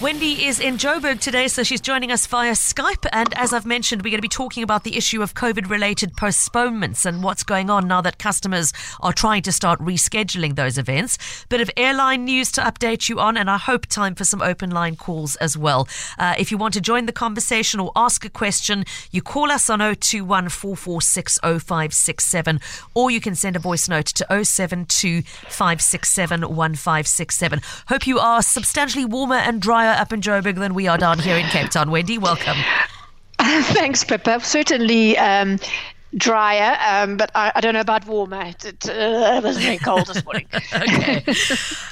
Wendy is in Joburg today, so she's joining us via Skype. And as I've mentioned, we're going to be talking about the issue of COVID related postponements and what's going on now that customers are trying to start rescheduling those events. Bit of airline news to update you on, and I hope time for some open line calls as well. Uh, if you want to join the conversation or ask a question, you call us on 021 446 or you can send a voice note to 072 567 1567. Hope you are substantially warmer and drier up in Joburg than we are down here in Cape Town. Wendy, welcome. Thanks, Pippa. Certainly, um, drier, um, but I, I, don't know about warmer. It, it, uh, was very cold this morning. okay.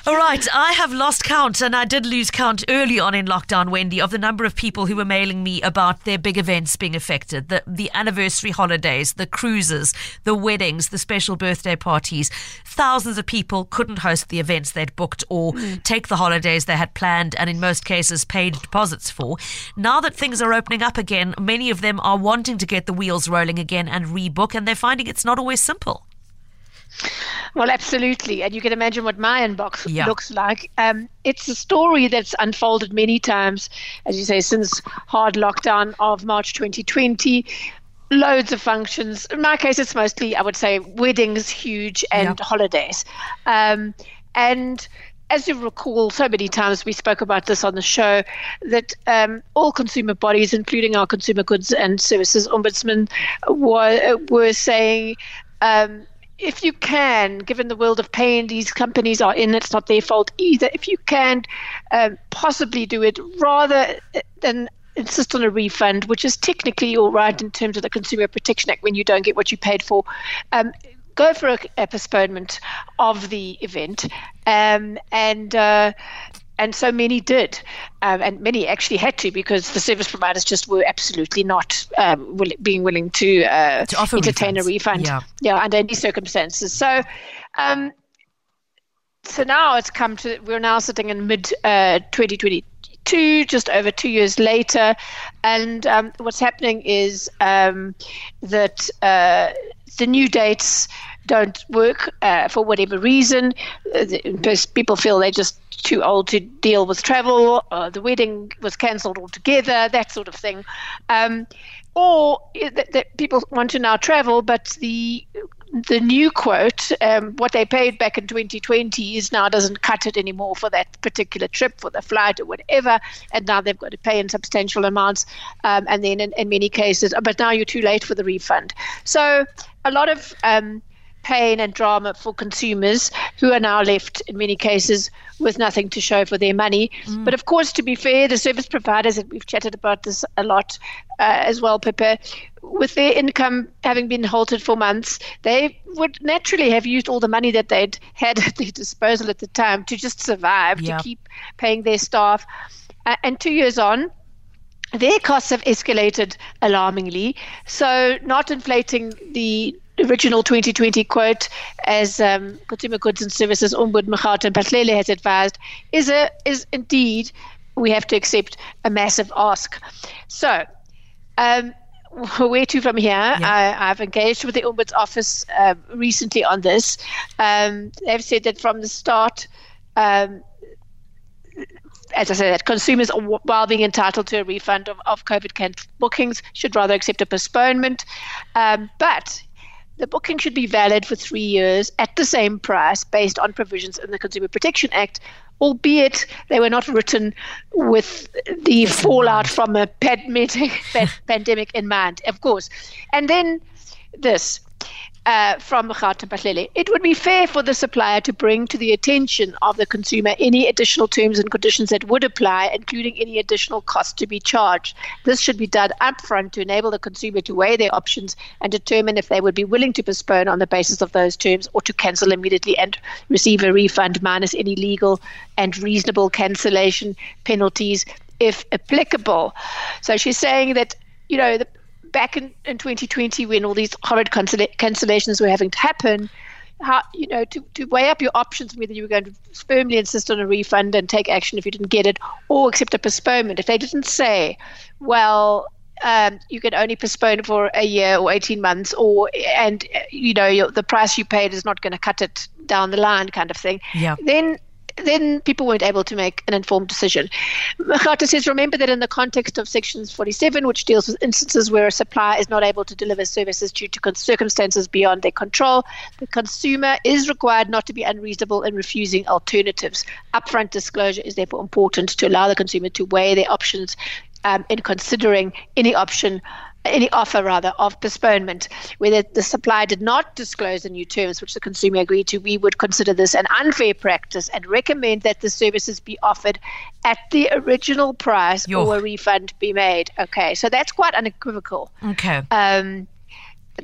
All right. I have lost count, and I did lose count early on in lockdown, Wendy, of the number of people who were mailing me about their big events being affected the, the anniversary holidays, the cruises, the weddings, the special birthday parties. Thousands of people couldn't host the events they'd booked or mm. take the holidays they had planned and, in most cases, paid deposits for. Now that things are opening up again, many of them are wanting to get the wheels rolling again and rebook, and they're finding it's not always simple. Well, absolutely. And you can imagine what my inbox yeah. looks like. Um, it's a story that's unfolded many times, as you say, since hard lockdown of March 2020. Loads of functions. In my case, it's mostly, I would say, weddings, huge, and yeah. holidays. Um, and as you recall, so many times we spoke about this on the show that um, all consumer bodies, including our Consumer Goods and Services Ombudsman, were, were saying. Um, if you can, given the world of pain these companies are in, it's not their fault either. If you can um, possibly do it rather than insist on a refund, which is technically all right in terms of the Consumer Protection Act when you don't get what you paid for, um, go for a, a postponement of the event, um, and uh, and so many did, um, and many actually had to because the service providers just were absolutely not um, will, being willing to, uh, to entertain refunds. a refund, yeah. yeah, under any circumstances. So. Um, so now it's come to we're now sitting in mid uh, 2022 just over two years later and um, what's happening is um, that uh, the new dates don't work uh, for whatever reason. Uh, people feel they're just too old to deal with travel. The wedding was cancelled altogether. That sort of thing. Um, or that, that, people want to now travel, but the the new quote, um, what they paid back in 2020 is now doesn't cut it anymore for that particular trip, for the flight or whatever, and now they've got to pay in substantial amounts, um, and then in, in, many cases, but now you're too late for the refund. So a lot of um, pain and drama for consumers who are now left, in many cases, with nothing to show for their money. Mm. But of course, to be fair, the service providers, and we've chatted about this a lot uh, as well, Pippa, with their income having been halted for months, they would naturally have used all the money that they'd had at their disposal at the time to just survive, yep. to keep paying their staff. Uh, and two years on, their costs have escalated alarmingly. So, not inflating the original 2020 quote, as um, Consumer Goods and Services Ombud Magauta Mphahlele has advised, is a is indeed we have to accept a massive ask. So. Um, where to from here? Yeah. I, have engaged with the Ombuds office uh, recently on this. Um, they've said that from the start, um, as I said, that consumers, while being entitled to a refund of, of COVID cancelled bookings, should rather accept a postponement. Um, but the booking should be valid for three years at the same price based on provisions in the Consumer Protection Act, albeit they were not written with the fallout from a pandemic, pandemic in mind, of course. And then this uh, from Magauta Mphahlele. It would be fair for the supplier to bring to the attention of the consumer any additional terms and conditions that would apply, including any additional cost to be charged. This should be done upfront to enable the consumer to weigh their options and determine if they would be willing to postpone on the basis of those terms or to cancel immediately and receive a refund minus any legal and reasonable cancellation penalties if applicable. So she's saying that you know the back in, in 2020 when all these horrid cancellations were having to happen, how you know to, to weigh up your options whether you were going to firmly insist on a refund and take action if you didn't get it or accept a postponement if they didn't say well um, you can only postpone for a year or 18 months or and you know the price you paid is not going to cut it down the line kind of thing yeah. then then people weren't able to make an informed decision. Magauta says, remember that in the context of Section 47, which deals with instances where a supplier is not able to deliver services due to circumstances beyond their control, the consumer is required not to be unreasonable in refusing alternatives. Upfront disclosure is therefore important to allow the consumer to weigh their options um, in considering any option any offer rather of postponement where the supplier did not disclose the new terms which the consumer agreed to we would consider this an unfair practice and recommend that the services be offered at the original price Yo. or a refund be made. Okay so that's quite unequivocal. Okay. Um,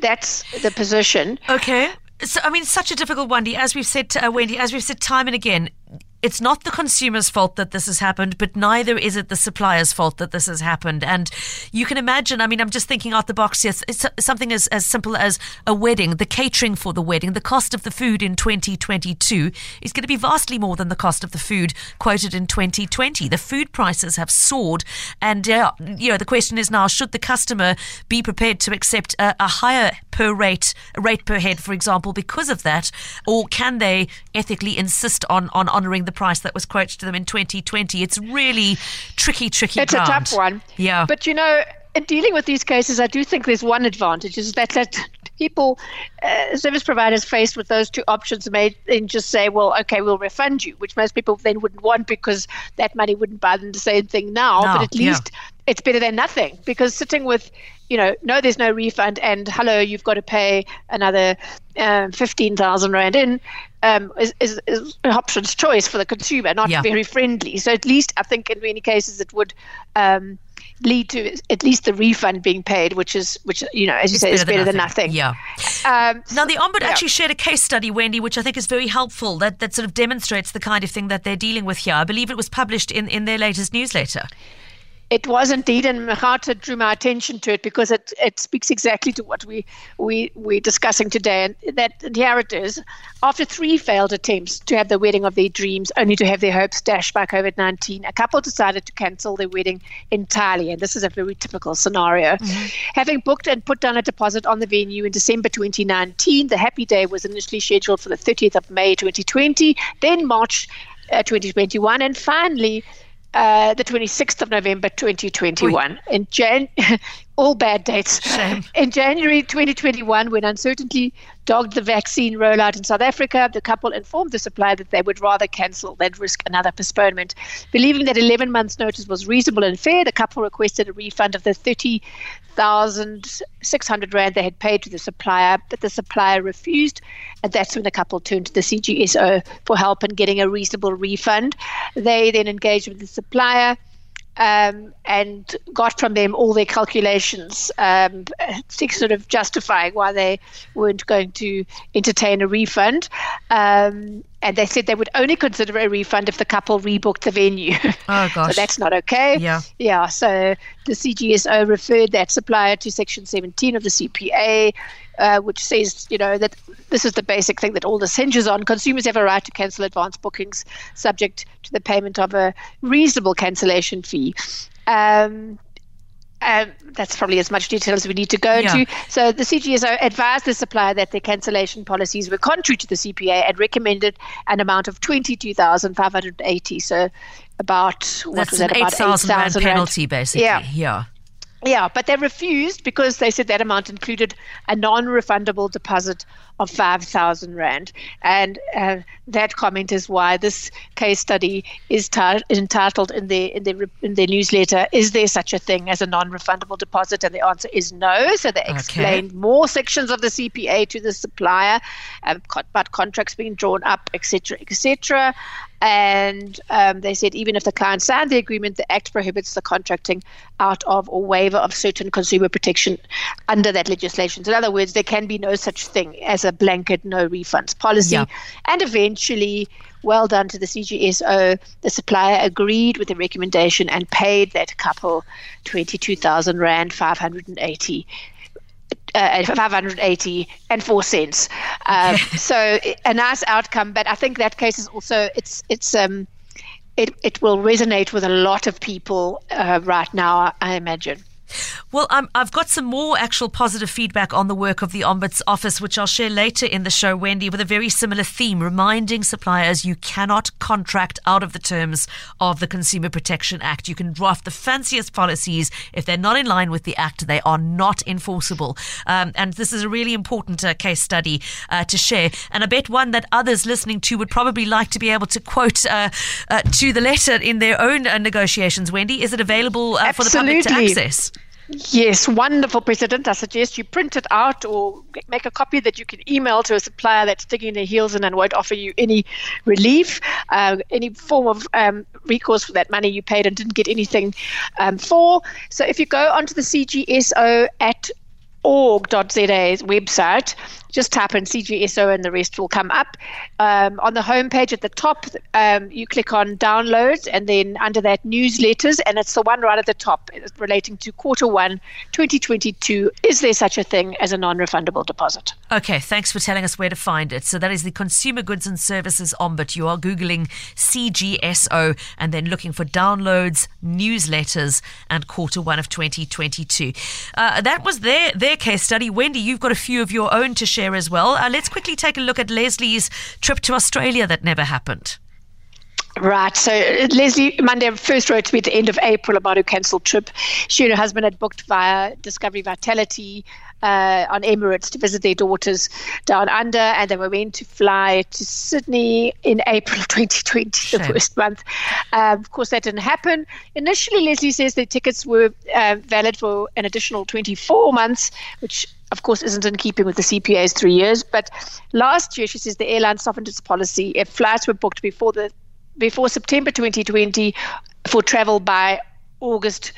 that's the position. Okay. So, I mean, such a difficult one, as we've said, to, uh, Wendy, as we've said time and again, it's not the consumer's fault that this has happened, but neither is it the supplier's fault that this has happened. And you can imagine, I mean, I'm just thinking out the box here. It's something as, as simple as a wedding, the catering for the wedding, the cost of the food in 2022 is going to be vastly more than the cost of the food quoted in 2020. The food prices have soared. And, uh, you know, the question is now, should the customer be prepared to accept a, a higher per rate, rate per head, for example, because of that? Or can they ethically insist on, on honouring the price that was quoted to them in 2020. It's really tricky, tricky. It's ground. a tough one. Yeah. But you know, in dealing with these cases, I do think there's one advantage is that, that people, uh, service providers faced with those two options may then just say, well, okay, we'll refund you, which most people then wouldn't want because that money wouldn't buy them the same thing now. No, but at least yeah. it's better than nothing because sitting with you know, no, there's no refund, and hello, you've got to pay another um, 15,000 Rand in, um, is, is, is, an option's choice for the consumer, not yeah. very friendly. So at least I think in many cases it would um, lead to at least the refund being paid, which is, which you know, as you it's say, better is better than nothing. Than nothing. Yeah. Um, now the Ombud yeah. actually shared a case study, Wendy, which I think is very helpful. That that sort of demonstrates the kind of thing that they're dealing with here. I believe it was published in in their latest newsletter. It was indeed, and Magauta drew my attention to it because it, it speaks exactly to what we, we, we're discussing today. And that and here it is. After three failed attempts to have the wedding of their dreams, only to have their hopes dashed by COVID 19, a couple decided to cancel their wedding entirely. And this is a very typical scenario. Mm-hmm. Having booked and put down a deposit on the venue in December 2019, the happy day was initially scheduled for the 30th of May 2020, then March uh, 2021, and finally, uh, the 26th of November 2021. In Jan- all bad dates. Shame. In January 2021, when uncertainty dogged the vaccine rollout in South Africa, the couple informed the supplier that they would rather cancel than risk another postponement. Believing that 11 months' notice was reasonable and fair, the couple requested a refund of the 30,600 Rand they had paid to the supplier, but the supplier refused. And that's when the couple turned to the CGSO for help in getting a reasonable refund. They then engaged with the supplier um, and got from them all their calculations, um, sort of justifying why they weren't going to entertain a refund. Um, and they said they would only consider a refund if the couple rebooked the venue. Oh gosh, so that's not okay. Yeah, yeah. So the CGSO referred that supplier to Section 17 of the CPA. Uh, which says, you know, that this is the basic thing that all this hinges on. Consumers have a right to cancel advance bookings subject to the payment of a reasonable cancellation fee. Um, um, that's probably as much detail as we need to go yeah. into. So the CGSO advised the supplier that their cancellation policies were contrary to the CPA and recommended an amount of twenty-two thousand five hundred eighty. So about what that's was that? Eight thousand penalty, basically. Yeah. yeah. Yeah, but they refused because they said that amount included a non-refundable deposit of 5,000 Rand. And uh, that comment is why this case study is entitled in their, in, their, in their newsletter, Is there such a thing as a non refundable deposit? And the answer is no. So they explained okay. more sections of the CPA to the supplier um, about contracts being drawn up, etc., etc. And um, they said even if the client signed the agreement, the Act prohibits the contracting out of or waiver of certain consumer protection under that legislation. So in other words, there can be no such thing as a blanket no refunds policy. Yeah. And eventually, well done to the CGSO. The supplier agreed with the recommendation and paid that couple 22,000 Rand, 580 uh, 580 and four cents. Um, so a nice outcome, but I think that case is also it's it's um it it will resonate with a lot of people uh, right now. I imagine. Well, um, I've got some more actual positive feedback on the work of the Ombuds Office, which I'll share later in the show, Wendy, with a very similar theme, reminding suppliers you cannot contract out of the terms of the Consumer Protection Act. You can draft the fanciest policies. If they're not in line with the Act, they are not enforceable. Um, and this is a really important uh, case study uh, to share. And I bet one that others listening to would probably like to be able to quote uh, uh to the letter in their own uh, negotiations. Wendy, is it available uh, for the public to access? Yes, wonderful, President. I suggest you print it out or make a copy that you can email to a supplier that's digging their heels in and won't offer you any relief, uh, any form of um, recourse for that money you paid and didn't get anything um, for. So if you go onto the CGSO at org.za's website. Just type in CGSO and the rest will come up. Um, on the homepage at the top, um, you click on downloads and then under that newsletters, and it's the one right at the top relating to quarter one 2022. Is there such a thing as a non refundable deposit? Okay, thanks for telling us where to find it. So that is the Consumer Goods and Services Ombud. You are Googling CGSO and then looking for downloads, newsletters, and quarter one of 2022. Uh, that was their, their case study. Wendy, you've got a few of your own to share as well. Uh, let's quickly take a look at Leslie's trip to Australia that never happened. Right. So Leslie Monday first wrote to me at the end of April about her cancelled trip. She and her husband had booked via Discovery Vitality uh, on Emirates to visit their daughters down under, and they were meant to fly to Sydney in April 2020, Shame. the first month. Um, of course, that didn't happen. Initially, Leslie says the tickets were uh, valid for an additional 24 months, which of course, isn't in keeping with the CPA's three years. But last year, she says the airline softened its policy. If flights were booked before the before September 2020 for travel by August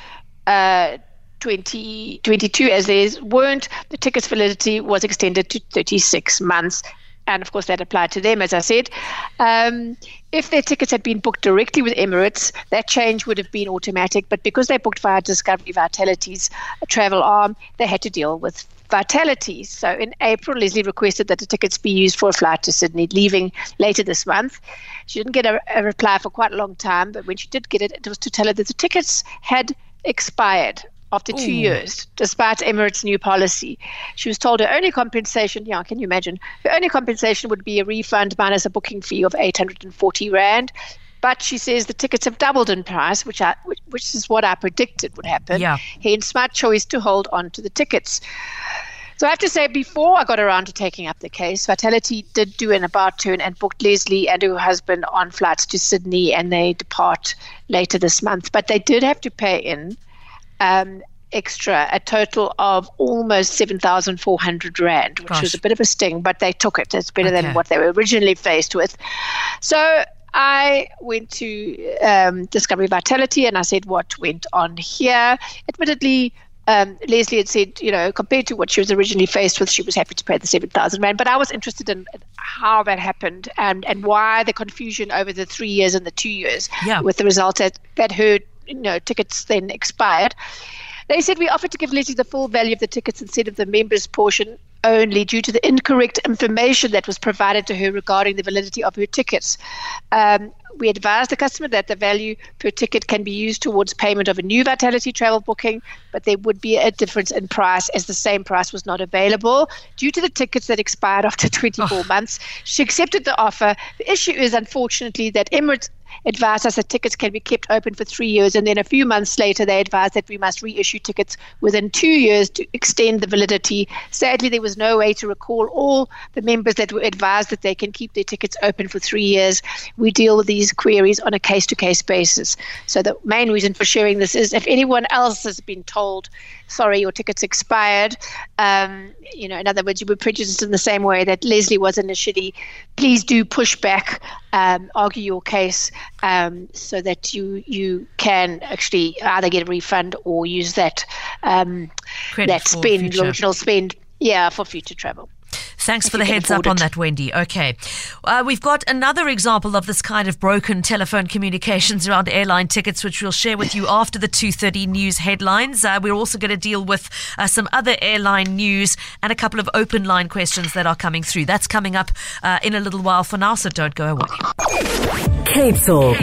uh, 2022, as theirs weren't, the ticket's validity was extended to 36 months. And of course, that applied to them, as I said. Um, if their tickets had been booked directly with Emirates, that change would have been automatic. But because they booked via Discovery Vitality's travel arm, they had to deal with Vitality. So in April, Leslie requested that the tickets be used for a flight to Sydney, leaving later this month. She didn't get a, a reply for quite a long time, but when she did get it, it was to tell her that the tickets had expired after two Ooh. years, despite Emirates' new policy. She was told her only compensation, yeah, can you imagine? Her only compensation would be a refund minus a booking fee of 840 Rand. But she says the tickets have doubled in price, which I, which, which is what I predicted would happen. Yeah. Hence my choice to hold on to the tickets. So I have to say, before I got around to taking up the case, Vitality did do an about turn and booked Leslie and her husband on flights to Sydney, and they depart later this month. But they did have to pay in um, extra, a total of almost 7,400 Rand, which Gosh. was a bit of a sting, but they took it. It's better okay. than what they were originally faced with. So I went to um, Discovery Vitality and I said what went on here. Admittedly, um, Leslie had said, you know, compared to what she was originally faced with, she was happy to pay the 7,000 Rand. But I was interested in how that happened and, and why the confusion over the three years and the two years yeah. with the result that, that her you know, tickets then expired. They said we offered to give Leslie the full value of the tickets instead of the members' portion only due to the incorrect information that was provided to her regarding the validity of her tickets. Um, we advised the customer that the value per ticket can be used towards payment of a new Vitality travel booking, but there would be a difference in price as the same price was not available due to the tickets that expired after 24 oh. months. She accepted the offer. The issue is, unfortunately, that Emirates advised us that tickets can be kept open for three years, and then a few months later, they advised that we must reissue tickets within two years to extend the validity. Sadly, there was no way to recall all the members that were advised that they can keep their tickets open for three years. We deal with these queries on a case to case basis. So, the main reason for sharing this is if anyone else has been told, sorry, your ticket's expired, um, you know, in other words, you were prejudiced in the same way that Leslie was initially, please do push back, um, argue your case um, so that you you can actually either get a refund or use that um, that spend, original spend, yeah, for future travel. Thanks for the heads up on that, Wendy. Okay. Uh, we've got another example of this kind of broken telephone communications around airline tickets, which we'll share with you after the 2.30 news headlines. Uh, we're also going to deal with uh, some other airline news and a couple of open line questions that are coming through. That's coming up uh, in a little while for now, so don't go away. Cape Talk.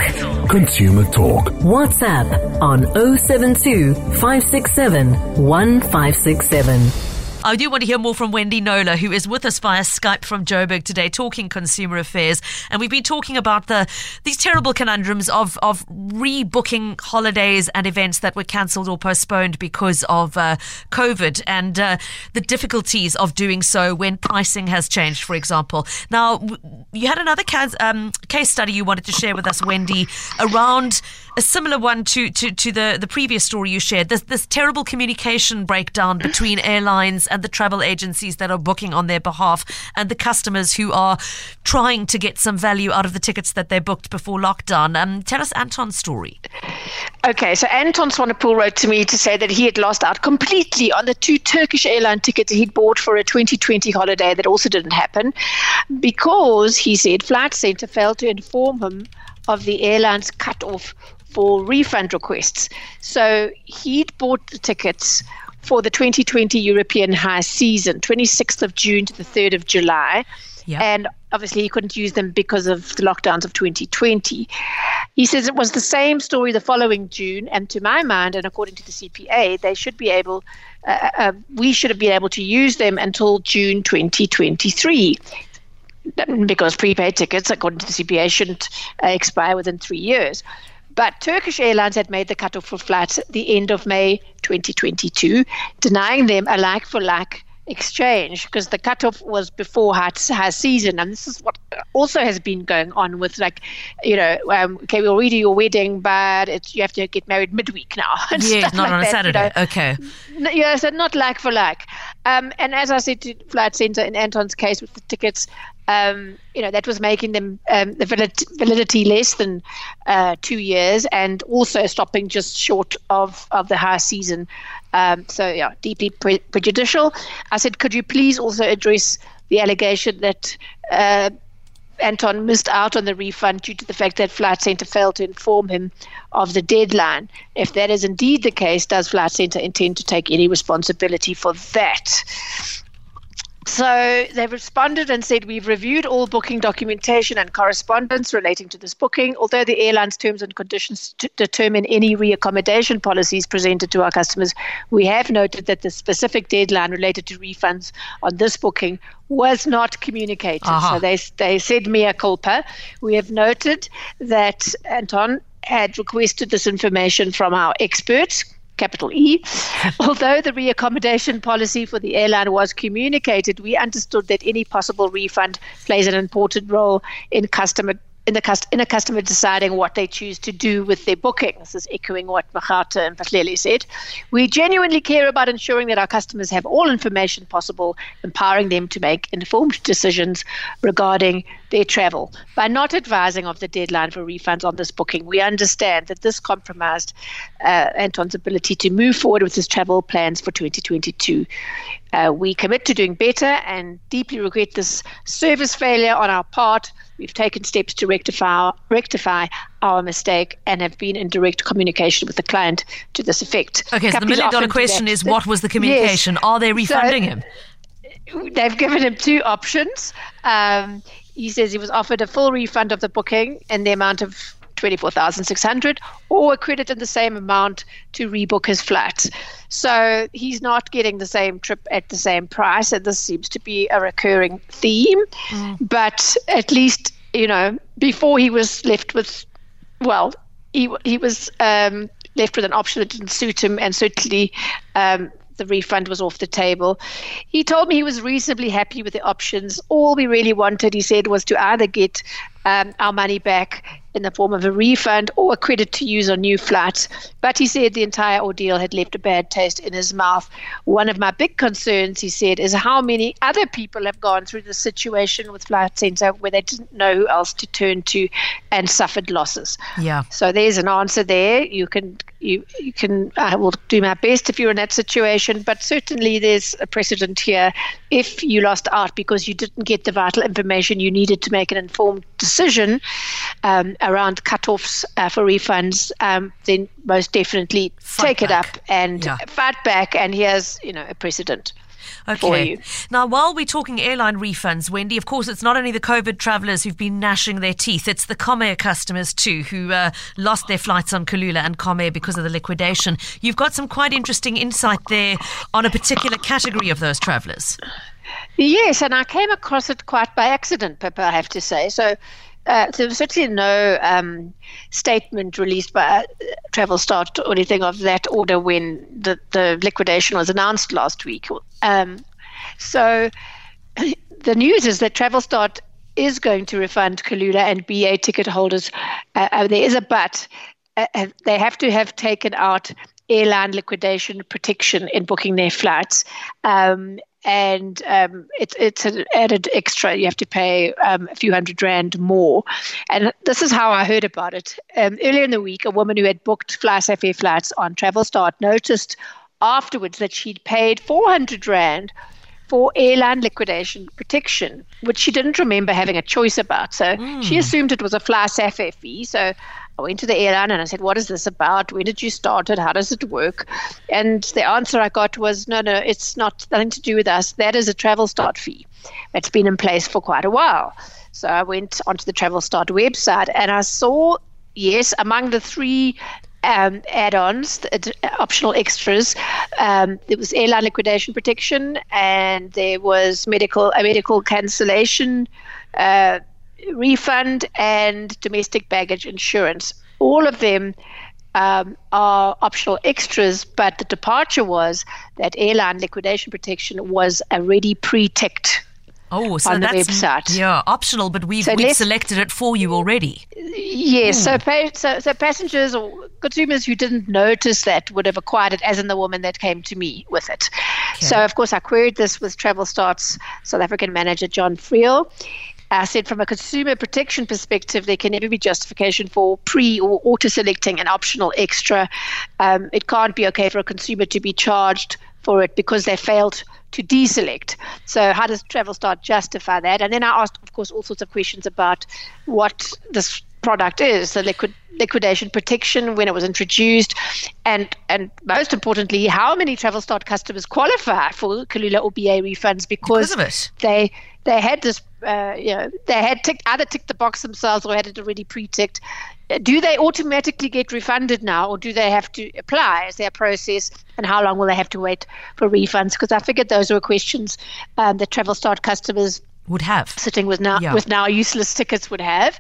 Consumer Talk. WhatsApp on 072 567 1567. I do want to hear more from Wendy Knowler, who is with us via Skype from Joburg today, talking consumer affairs. And we've been talking about the these terrible conundrums of of rebooking holidays and events that were cancelled or postponed because of uh, COVID, and uh, the difficulties of doing so when pricing has changed, for example. Now, you had another case, um, case study you wanted to share with us, Wendy, around a similar one to, to, to the, the previous story you shared. This, this terrible communication breakdown between airlines and the travel agencies that are booking on their behalf and the customers who are trying to get some value out of the tickets that they booked before lockdown. Um, tell us Anton's story. Okay, so Anton Swanepoel wrote to me to say that he had lost out completely on the two Turkish airline tickets he'd bought for a 2020 holiday that also didn't happen because, he said, Flight Centre failed to inform him of the airline's cut-off for refund requests. So he'd bought the tickets for the 2020 European high season, 26th of June to the 3rd of July. Yep. And obviously, he couldn't use them because of the lockdowns of 2020. He says it was the same story the following June. And to my mind, and according to the CPA, they should be able, uh, uh, uh, we should have been able to use them until June 2023 because prepaid tickets, according to the CPA, shouldn't uh, expire within three years. But Turkish Airlines had made the cutoff for flights at the end of May 2022, denying them a like for like exchange because the cutoff was before high, high season. And this is what also has been going on with, like, you know, um, okay, we'll redo your wedding, but it's, you have to get married midweek now. yeah, not like on that, a Saturday. You know. Okay. Yeah, so not like for like. Um, and as I said to Flight Centre in Anton's case with the tickets, um, you know, that was making them um, the validity less than uh, two years and also stopping just short of, of the high season. Um, so, yeah, deeply pre- prejudicial. I said, could you please also address the allegation that uh, Anton missed out on the refund due to the fact that Flight Centre failed to inform him of the deadline. If that is indeed the case, does Flight Centre intend to take any responsibility for that? So they've responded and said, We've reviewed all booking documentation and correspondence relating to this booking. Although the airline's terms and conditions t- determine any reaccommodation policies presented to our customers, we have noted that the specific deadline related to refunds on this booking was not communicated. Uh-huh. So they, they said mea culpa. We have noted that Anton had requested this information from our experts capital E. Although the reaccommodation policy for the airline was communicated, we understood that any possible refund plays an important role in customer in the in a customer deciding what they choose to do with their booking. This is echoing what Magauta Mphahlele said. We genuinely care about ensuring that our customers have all information possible, empowering them to make informed decisions regarding their travel. By not advising of the deadline for refunds on this booking, we understand that this compromised uh, Anton's ability to move forward with his travel plans for 2022. Uh, we commit to doing better and deeply regret this service failure on our part. We've taken steps to rectify, rectify our mistake and have been in direct communication with the client to this effect. Okay, so the million dollar question is what was the communication? Yes. Are they refunding so, him? They've given him two options. Um, he says he was offered a full refund of the booking in the amount of 24,600 or a credit in the same amount to rebook his flat. So he's not getting the same trip at the same price. And this seems to be a recurring theme. Mm. But at least, you know, before he was left with, well, he, he was um, left with an option that didn't suit him and certainly um, the refund was off the table. He told me he was reasonably happy with the options. All we really wanted, he said, was to either get um, our money back in the form of a refund or a credit to use on new flights. But he said the entire ordeal had left a bad taste in his mouth. One of my big concerns, he said, is how many other people have gone through the situation with Flight Centre where they didn't know who else to turn to and suffered losses. Yeah. So there's an answer there. You can you you can I will do my best if you're in that situation, but certainly there's a precedent here. If you lost out because you didn't get the vital information you needed to make an informed decision um, around cutoffs uh, for refunds, um, then most definitely fight take back. it up and yeah. fight back. And here's you know a precedent. okay. for you. Now, while we're talking airline refunds, Wendy, of course, it's not only the COVID travellers who've been gnashing their teeth, it's the Comair customers too who uh, lost their flights on Kulula and Comair because of the liquidation. You've got some quite interesting insight there on a particular category of those travellers. Yes, and I came across it quite by accident, Pippa, I have to say. So uh, there was certainly no um, statement released by uh, Travelstart or anything of that order when the, the liquidation was announced last week. Um, so the news is that Travelstart is going to refund Kulula and BA ticket holders. Uh, uh, there is a but. Uh, uh, they have to have taken out airline liquidation protection in booking their flights. Um, and um, it's it's an added extra. You have to pay um, a few hundred rand more, and this is how I heard about it. Um, earlier in the week, a woman who had booked FlySafair flights on Travelstart noticed afterwards that she'd paid 400 rand for airline liquidation protection, which she didn't remember having a choice about. So mm. she assumed it was a FlySafair fee. So I went to the airline and I said, What is this about? When did you start it? How does it work? And the answer I got was, No, no, it's not nothing to do with us. That is a Travelstart fee. It's been in place for quite a while. So I went onto the Travelstart website and I saw, yes, among the three um, add-ons, the, optional extras. Um, there was airline liquidation protection, and there was medical a medical cancellation. Uh, refund and domestic baggage insurance. All of them um, are optional extras, but the departure was that airline liquidation protection was already pre-ticked. Oh, so on the that's website. yeah optional, but we've, so we've selected it for you already. Yes, so, so so passengers or consumers who didn't notice that would have acquired it, as in the woman that came to me with it. Okay. So of course I queried this with Travelstart's South African manager John Friel, I said from a consumer protection perspective, there can never be justification for pre or auto selecting an optional extra. Um, it can't be okay for a consumer to be charged for it because they failed to deselect. So how does Travelstart justify that? And then I asked, of course, all sorts of questions about what this product is, the liquid liquidation protection when it was introduced, and and most importantly, how many Travelstart customers qualify for Kulula or BA refunds because, because they they had this uh, you know, they had ticked, either ticked the box themselves or had it already pre-ticked. Do they automatically get refunded now, or do they have to apply as their process? And how long will they have to wait for refunds? Because I figured those were questions um, that Travelstart customers would have sitting with now yeah. with now useless tickets would have.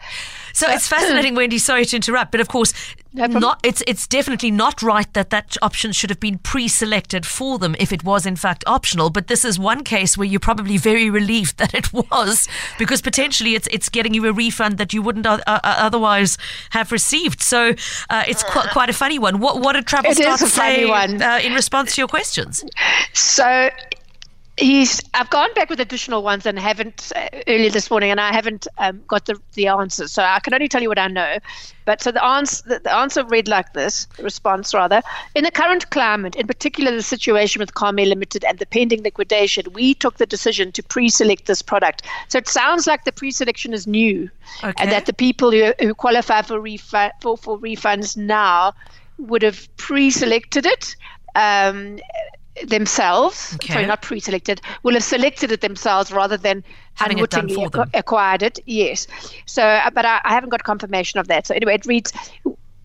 So it's fascinating, Wendy. Sorry to interrupt, but of course, no not it's it's definitely not right that that option should have been pre-selected for them if it was in fact optional. But this is one case where you're probably very relieved that it was, because potentially it's it's getting you a refund that you wouldn't uh, uh, otherwise have received. So uh, it's qu- quite a funny one. What what did Travelstart say uh, in response to your questions? So He's. I've gone back with additional ones and haven't uh, earlier this morning, and I haven't um, got the the answers. So I can only tell you what I know. But so the answer the, the answer read like this: response rather. In the current climate, in particular the situation with Comair Limited and the pending liquidation, we took the decision to pre-select this product. So it sounds like the pre-selection is new, okay. and that the people who, who qualify for, refu- for for refunds now would have pre-selected it. Um, themselves, okay. sorry, not pre-selected, will have selected it themselves rather than having it done for them. acquired it. Yes. So, uh, but I, I haven't got confirmation of that. So anyway, it reads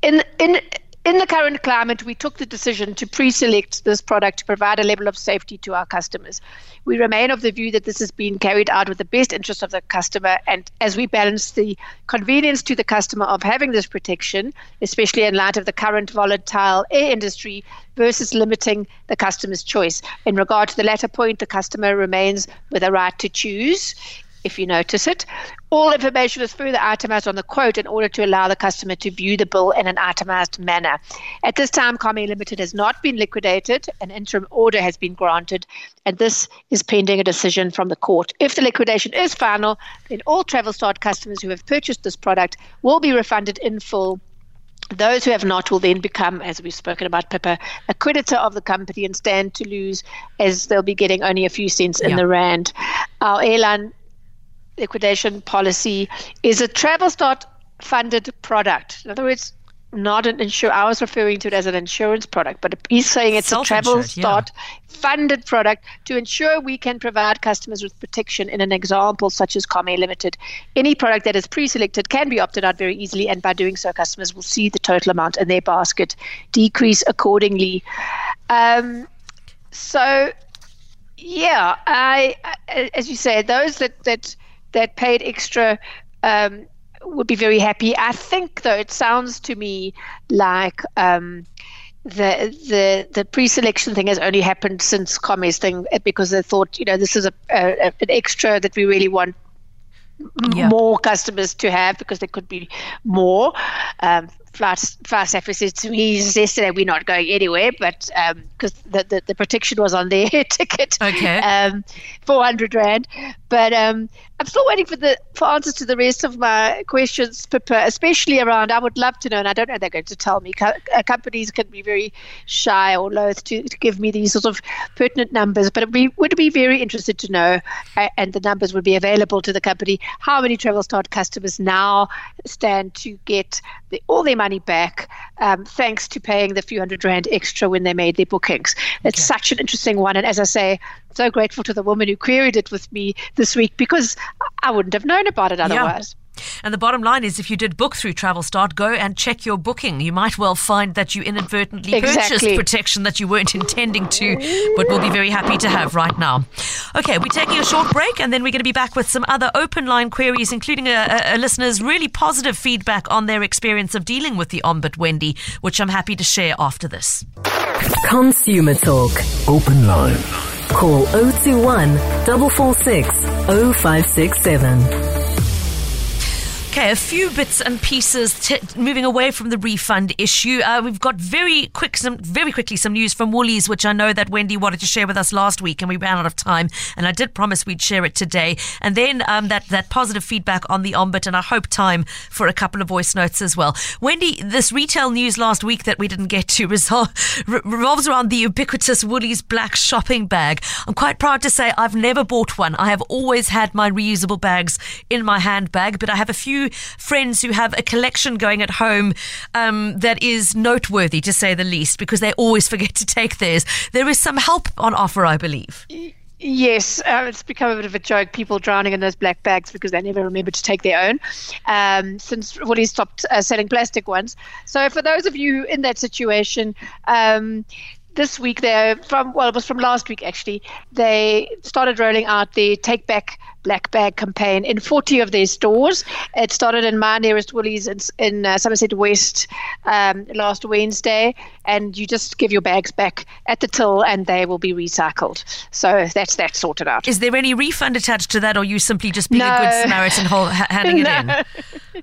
in in in the current climate, we took the decision to pre select this product to provide a level of safety to our customers. We remain of the view that this has been carried out with the best interest of the customer, and as we balance the convenience to the customer of having this protection, especially in light of the current volatile air industry, versus limiting the customer's choice. In regard to the latter point, the customer remains with a right to choose if you notice it. All information is further itemized on the quote in order to allow the customer to view the bill in an itemized manner. At this time, Comair Limited has not been liquidated. An interim order has been granted, and this is pending a decision from the court. If the liquidation is final, then all Travelstart customers who have purchased this product will be refunded in full those who have not will then become, as we've spoken about, Pippa, a creditor of the company and stand to lose as they'll be getting only a few cents in yeah. the rand. Our airline liquidation policy is a Travelstart funded product. In other words, not an insure. I was referring to it as an insurance product, but he's saying it's a Travelstart yeah. funded product to ensure we can provide customers with protection. In an example such as Comair Limited, any product that is pre-selected can be opted out very easily, and by doing so, customers will see the total amount in their basket decrease accordingly. Um, so, yeah, I, as you say, those that that that paid extra. Um, would be very happy. I think, though, it sounds to me like um, the the the pre-selection thing has only happened since Comair's thing because they thought, you know, this is a, a an extra that we really want yeah. more customers to have because there could be more. Um, Fast Fast said to me yesterday we're not going anywhere, but because um, the, the, the protection was on their ticket, okay, um, four hundred rand. But um, I'm still waiting for the for answers to the rest of my questions, especially around. I would love to know, and I don't know they're going to tell me. Co- uh, companies can be very shy or loath to, to, give me these sort of pertinent numbers, but we would be very interested to know, uh, and the numbers would be available to the company. How many Travelstart customers now stand to get the, all their money back, um, thanks to paying the few hundred rand extra when they made their bookings. It's okay. such an interesting one. And as I say, so grateful to the woman who queried it with me this week because I wouldn't have known about it otherwise. Yeah. And the bottom line is if you did book through Travelstart, go and check your booking. You might well find that you inadvertently exactly. purchased protection that you weren't intending to, but we'll be very happy to have right now. Okay, we're taking a short break and then we're going to be back with some other open line queries, including a, a, a listener's really positive feedback on their experience of dealing with the Ombud Wendy, which I'm happy to share after this. Consumer Talk. Open line. Call 021 446 0567. Okay, a few bits and pieces t- moving away from the refund issue. Uh, we've got very quick, some very quickly some news from Woolies, which I know that Wendy wanted to share with us last week, and we ran out of time. And I did promise we'd share it today. And then um, that that positive feedback on the Ombud, and I hope time for a couple of voice notes as well. Wendy, this retail news last week that we didn't get to resol- re- revolves around the ubiquitous Woolies black shopping bag. I'm quite proud to say I've never bought one. I have always had my reusable bags in my handbag, but I have a few friends who have a collection going at home um, that is noteworthy, to say the least, because they always forget to take theirs. There is some help on offer, I believe. Yes, uh, it's become a bit of a joke. People drowning in those black bags because they never remember to take their own. Um, since Woolies stopped uh, selling plastic ones. So for those of you in that situation, um, this week they from well it was from last week actually they started rolling out the take back black bag campaign in 40 of their stores it started in my nearest woolies in, in uh, somerset west um, last wednesday and you just give your bags back at the till and they will be recycled so that's that sorted out is there any refund attached to that or you simply just being no. a good samaritan handing it no.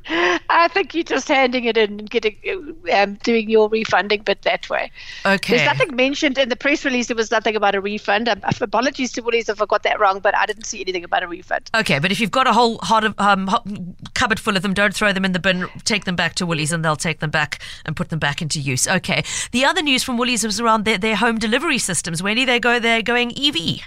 in i think you're just handing it in and getting um, doing your refunding but that way okay there's nothing mentioned in the press release there was nothing about a refund. Um, apologies to Woolies if I got that wrong, but I didn't see anything about a refund. Okay, but if you've got a whole hot, um, hot cupboard full of them, don't throw them in the bin. Take them back to Woolies and they'll take them back and put them back into use. Okay. The other news from Woolies was around their, their home delivery systems. When do they go? They're going EV.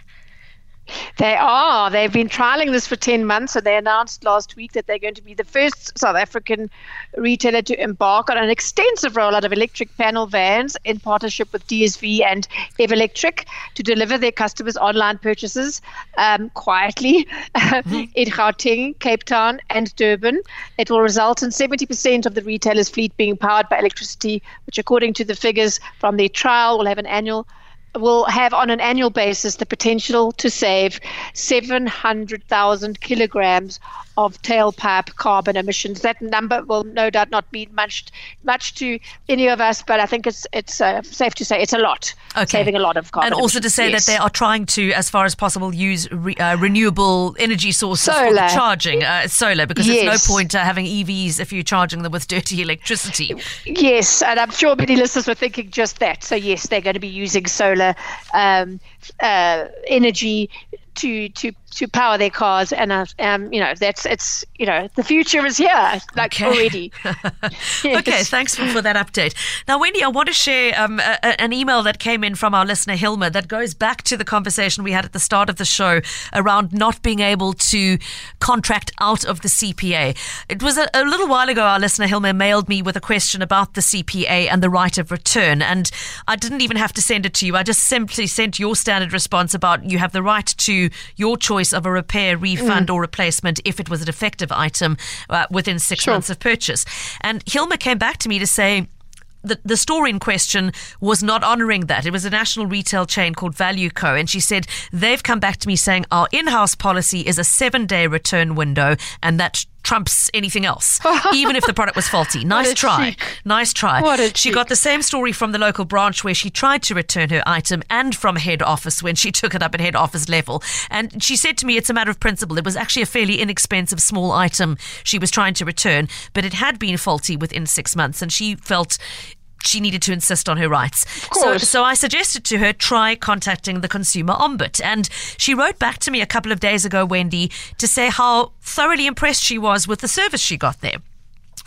They are. They've been trialing this for 10 months, and they announced last week that they're going to be the first South African retailer to embark on an extensive rollout of electric panel vans in partnership with DSV and Electric to deliver their customers' online purchases um, quietly mm-hmm. in Gauteng, Cape Town, and Durban. It will result in 70% of the retailers' fleet being powered by electricity, which, according to the figures from their trial, will have an annual will have on an annual basis the potential to save 700,000 kilograms of tailpipe carbon emissions. That number will no doubt not mean much much to any of us, but I think it's it's uh, safe to say it's a lot, okay. saving a lot of carbon. And also emissions. to say yes. that they are trying to, as far as possible, use re, uh, renewable energy sources solar. for charging uh, solar, because yes. there's no point uh, having EVs if you're charging them with dirty electricity. Yes, and I'm sure many listeners were thinking just that. So yes, they're going to be using solar um, uh, energy to to to power their cars, and uh, um, you know that's it's you know the future is here, like okay. already. yes. Okay, thanks for, for, that update. Now, Wendy, I want to share um, a, an email that came in from our listener Hilma that goes back to the conversation we had at the start of the show around not being able to contract out of the CPA. It was a, a little while ago. Our listener Hilma mailed me with a question about the CPA and the right of return, and I didn't even have to send it to you. I just simply sent your standard response about you have the right to your choice of a repair, refund, mm. or replacement if it was a defective item uh, within six sure. months of purchase. And Hilma came back to me to say, the, the store in question was not honoring that. It was a national retail chain called Value Co. And she said they've come back to me saying our in house policy is a seven day return window and that trumps anything else, even if the product was faulty. Nice try. Cheek. Nice try. What a she cheek. got the same story from the local branch where she tried to return her item and from head office when she took it up at head office level. And she said to me, it's a matter of principle. It was actually a fairly inexpensive small item she was trying to return, but it had been faulty within six months. And she felt she needed to insist on her rights. So, so I suggested to her try contacting the consumer ombud. And she wrote back to me a couple of days ago, Wendy, to say how thoroughly impressed she was with the service she got there.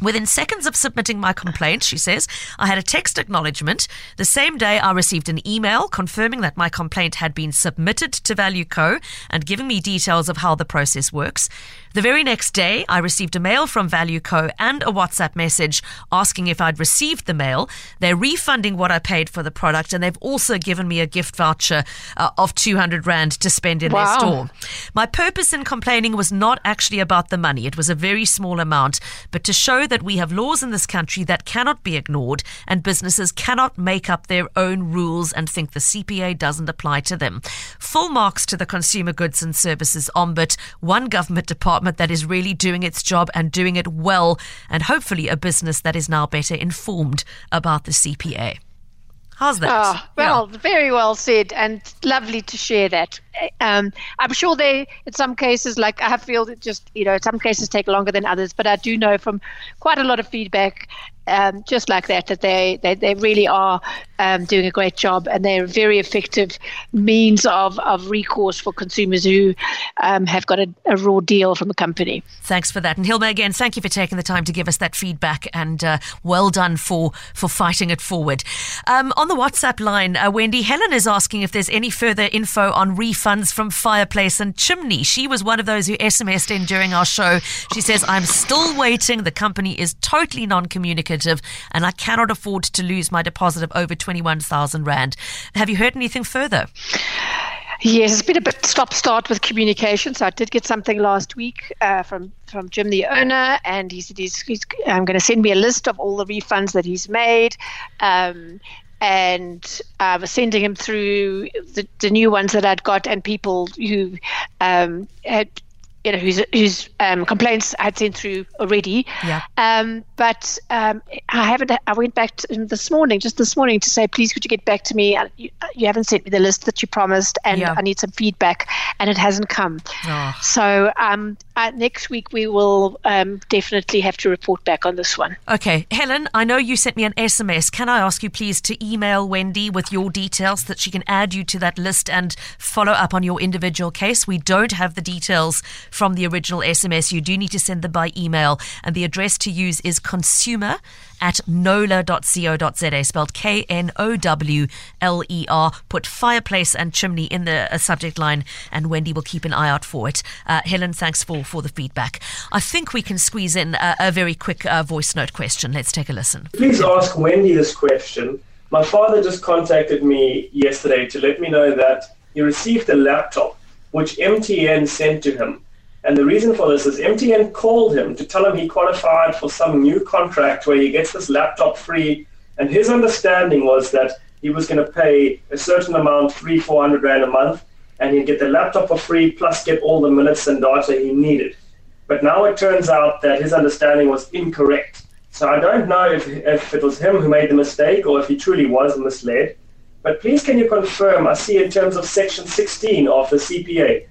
Within seconds of submitting my complaint, she says, I had a text acknowledgement. The same day, I received an email confirming that my complaint had been submitted to Value Co. and giving me details of how the process works. The very next day, I received a mail from Value Co. and a WhatsApp message asking if I'd received the mail. They're refunding what I paid for the product, and they've also given me a gift voucher uh, of 200 Rand to spend in wow. their store. My purpose in complaining was not actually about the money, it was a very small amount, but to show that we have laws in this country that cannot be ignored, and businesses cannot make up their own rules and think the CPA doesn't apply to them. Full marks to the Consumer Goods and Services Ombud, one government department department that is really doing its job and doing it well, and hopefully a business that is now better informed about the CPA. How's that? Oh, well, yeah. very well said, and lovely to share that. Um, I'm sure they, in some cases, like I feel that just, you know, some cases take longer than others, but I do know from quite a lot of feedback um, just like that, that they, they, they really are um, doing a great job and they're a very effective means of, of recourse for consumers who um, have got a, a, raw deal from a company. Thanks for that. And Hilma, again, thank you for taking the time to give us that feedback and uh, well done for, for fighting it forward. Um, on the WhatsApp line, uh, Wendy, Helen is asking if there's any further info on refunds from Fireplace and Chimney. She was one of those who SMSed in during our show. She says, I'm still waiting. The company is totally non communicative and I cannot afford to lose my deposit of over 21,000 Rand. Have you heard anything further? Yes, it's been a bit stop start with communication. So I did get something last week uh, from from Jim, the owner, and he said he's, he's um, going to send me a list of all the refunds that he's made. Um, and I was sending him through the, the, new ones that I'd got, and people who um, had you know, whose whose um, complaints I had sent through already. Yeah. Um, but um, I haven't. I went back to him this morning, just this morning, to say, please, could you get back to me? You, you haven't sent me the list that you promised, and yeah. I need some feedback, and it hasn't come. Oh. So um, uh, next week we will um, definitely have to report back on this one. Okay, Helen, I know you sent me an SMS. Can I ask you please to email Wendy with your details so that she can add you to that list and follow up on your individual case? We don't have the details from the original SMS. You do need to send them by email, and the address to use is consumer at knowler.co.za, spelled K N O W L E R. Put fireplace and chimney in the uh, subject line, and Wendy will keep an eye out for it. Uh, Helen, thanks for, for the feedback. I think we can squeeze in a, a very quick uh, voice note question. Let's take a listen. Please ask Wendy this question. My father just contacted me yesterday to let me know that he received a laptop which MTN sent to him and the reason for this is MTN called him to tell him he qualified for some new contract where he gets this laptop free. And his understanding was that he was going to pay a certain amount, three, four hundred rand a month, and he'd get the laptop for free plus get all the minutes and data he needed. But now it turns out that his understanding was incorrect. So I don't know if, if it was him who made the mistake or if he truly was misled. But please can you confirm, I see in terms of section 16 of the CPA,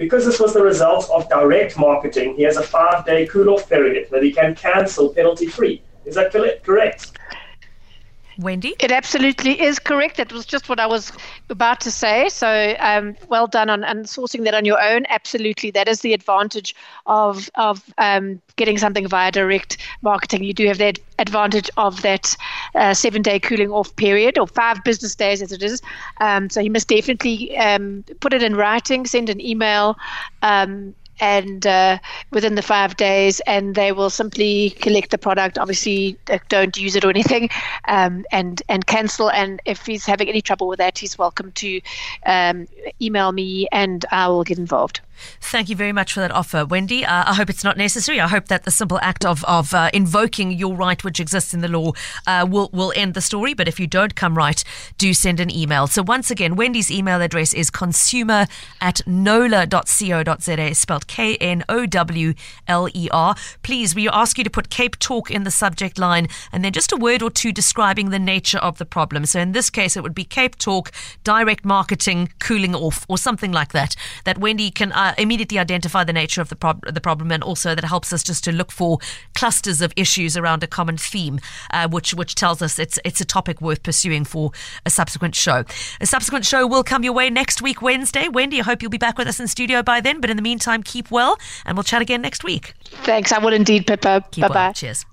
because this was the result of direct marketing, he has a five day cool off period that he can cancel penalty free. Is that correct? Wendy? It absolutely is correct. That was just what I was about to say. So um, well done on, on sourcing that on your own. Absolutely. That is the advantage of, of um, getting something via direct marketing. You do have that advantage of that uh, seven day cooling off period or five business days as it is. Um, so you must definitely um, put it in writing, send an email. And uh, within the five days, and they will simply collect the product. Obviously, don't use it or anything, um, and and cancel. And if he's having any trouble with that, he's welcome to um, email me, and I will get involved. Thank you very much for that offer, Wendy. Uh, I hope it's not necessary. I hope that the simple act of, of uh, invoking your right, which exists in the law, uh, will, will end the story. But if you don't come right, do send an email. So, once again, Wendy's email address is consumer at knowler.co.za, spelled K N O W L E R. Please, we ask you to put Cape Talk in the subject line and then just a word or two describing the nature of the problem. So, in this case, it would be Cape Talk, direct marketing, cooling off, or something like that, that Wendy can uh, immediately identify the nature of the, prob- the problem and also that helps us just to look for clusters of issues around a common theme, uh, which, which tells us it's, it's a topic worth pursuing for a subsequent show. A subsequent show will come your way next week, Wednesday. Wendy, I hope you'll be back with us in studio by then. But in the meantime, keep well, and we'll chat again next week. Thanks. I will indeed, Pippa. Bye bye. Cheers.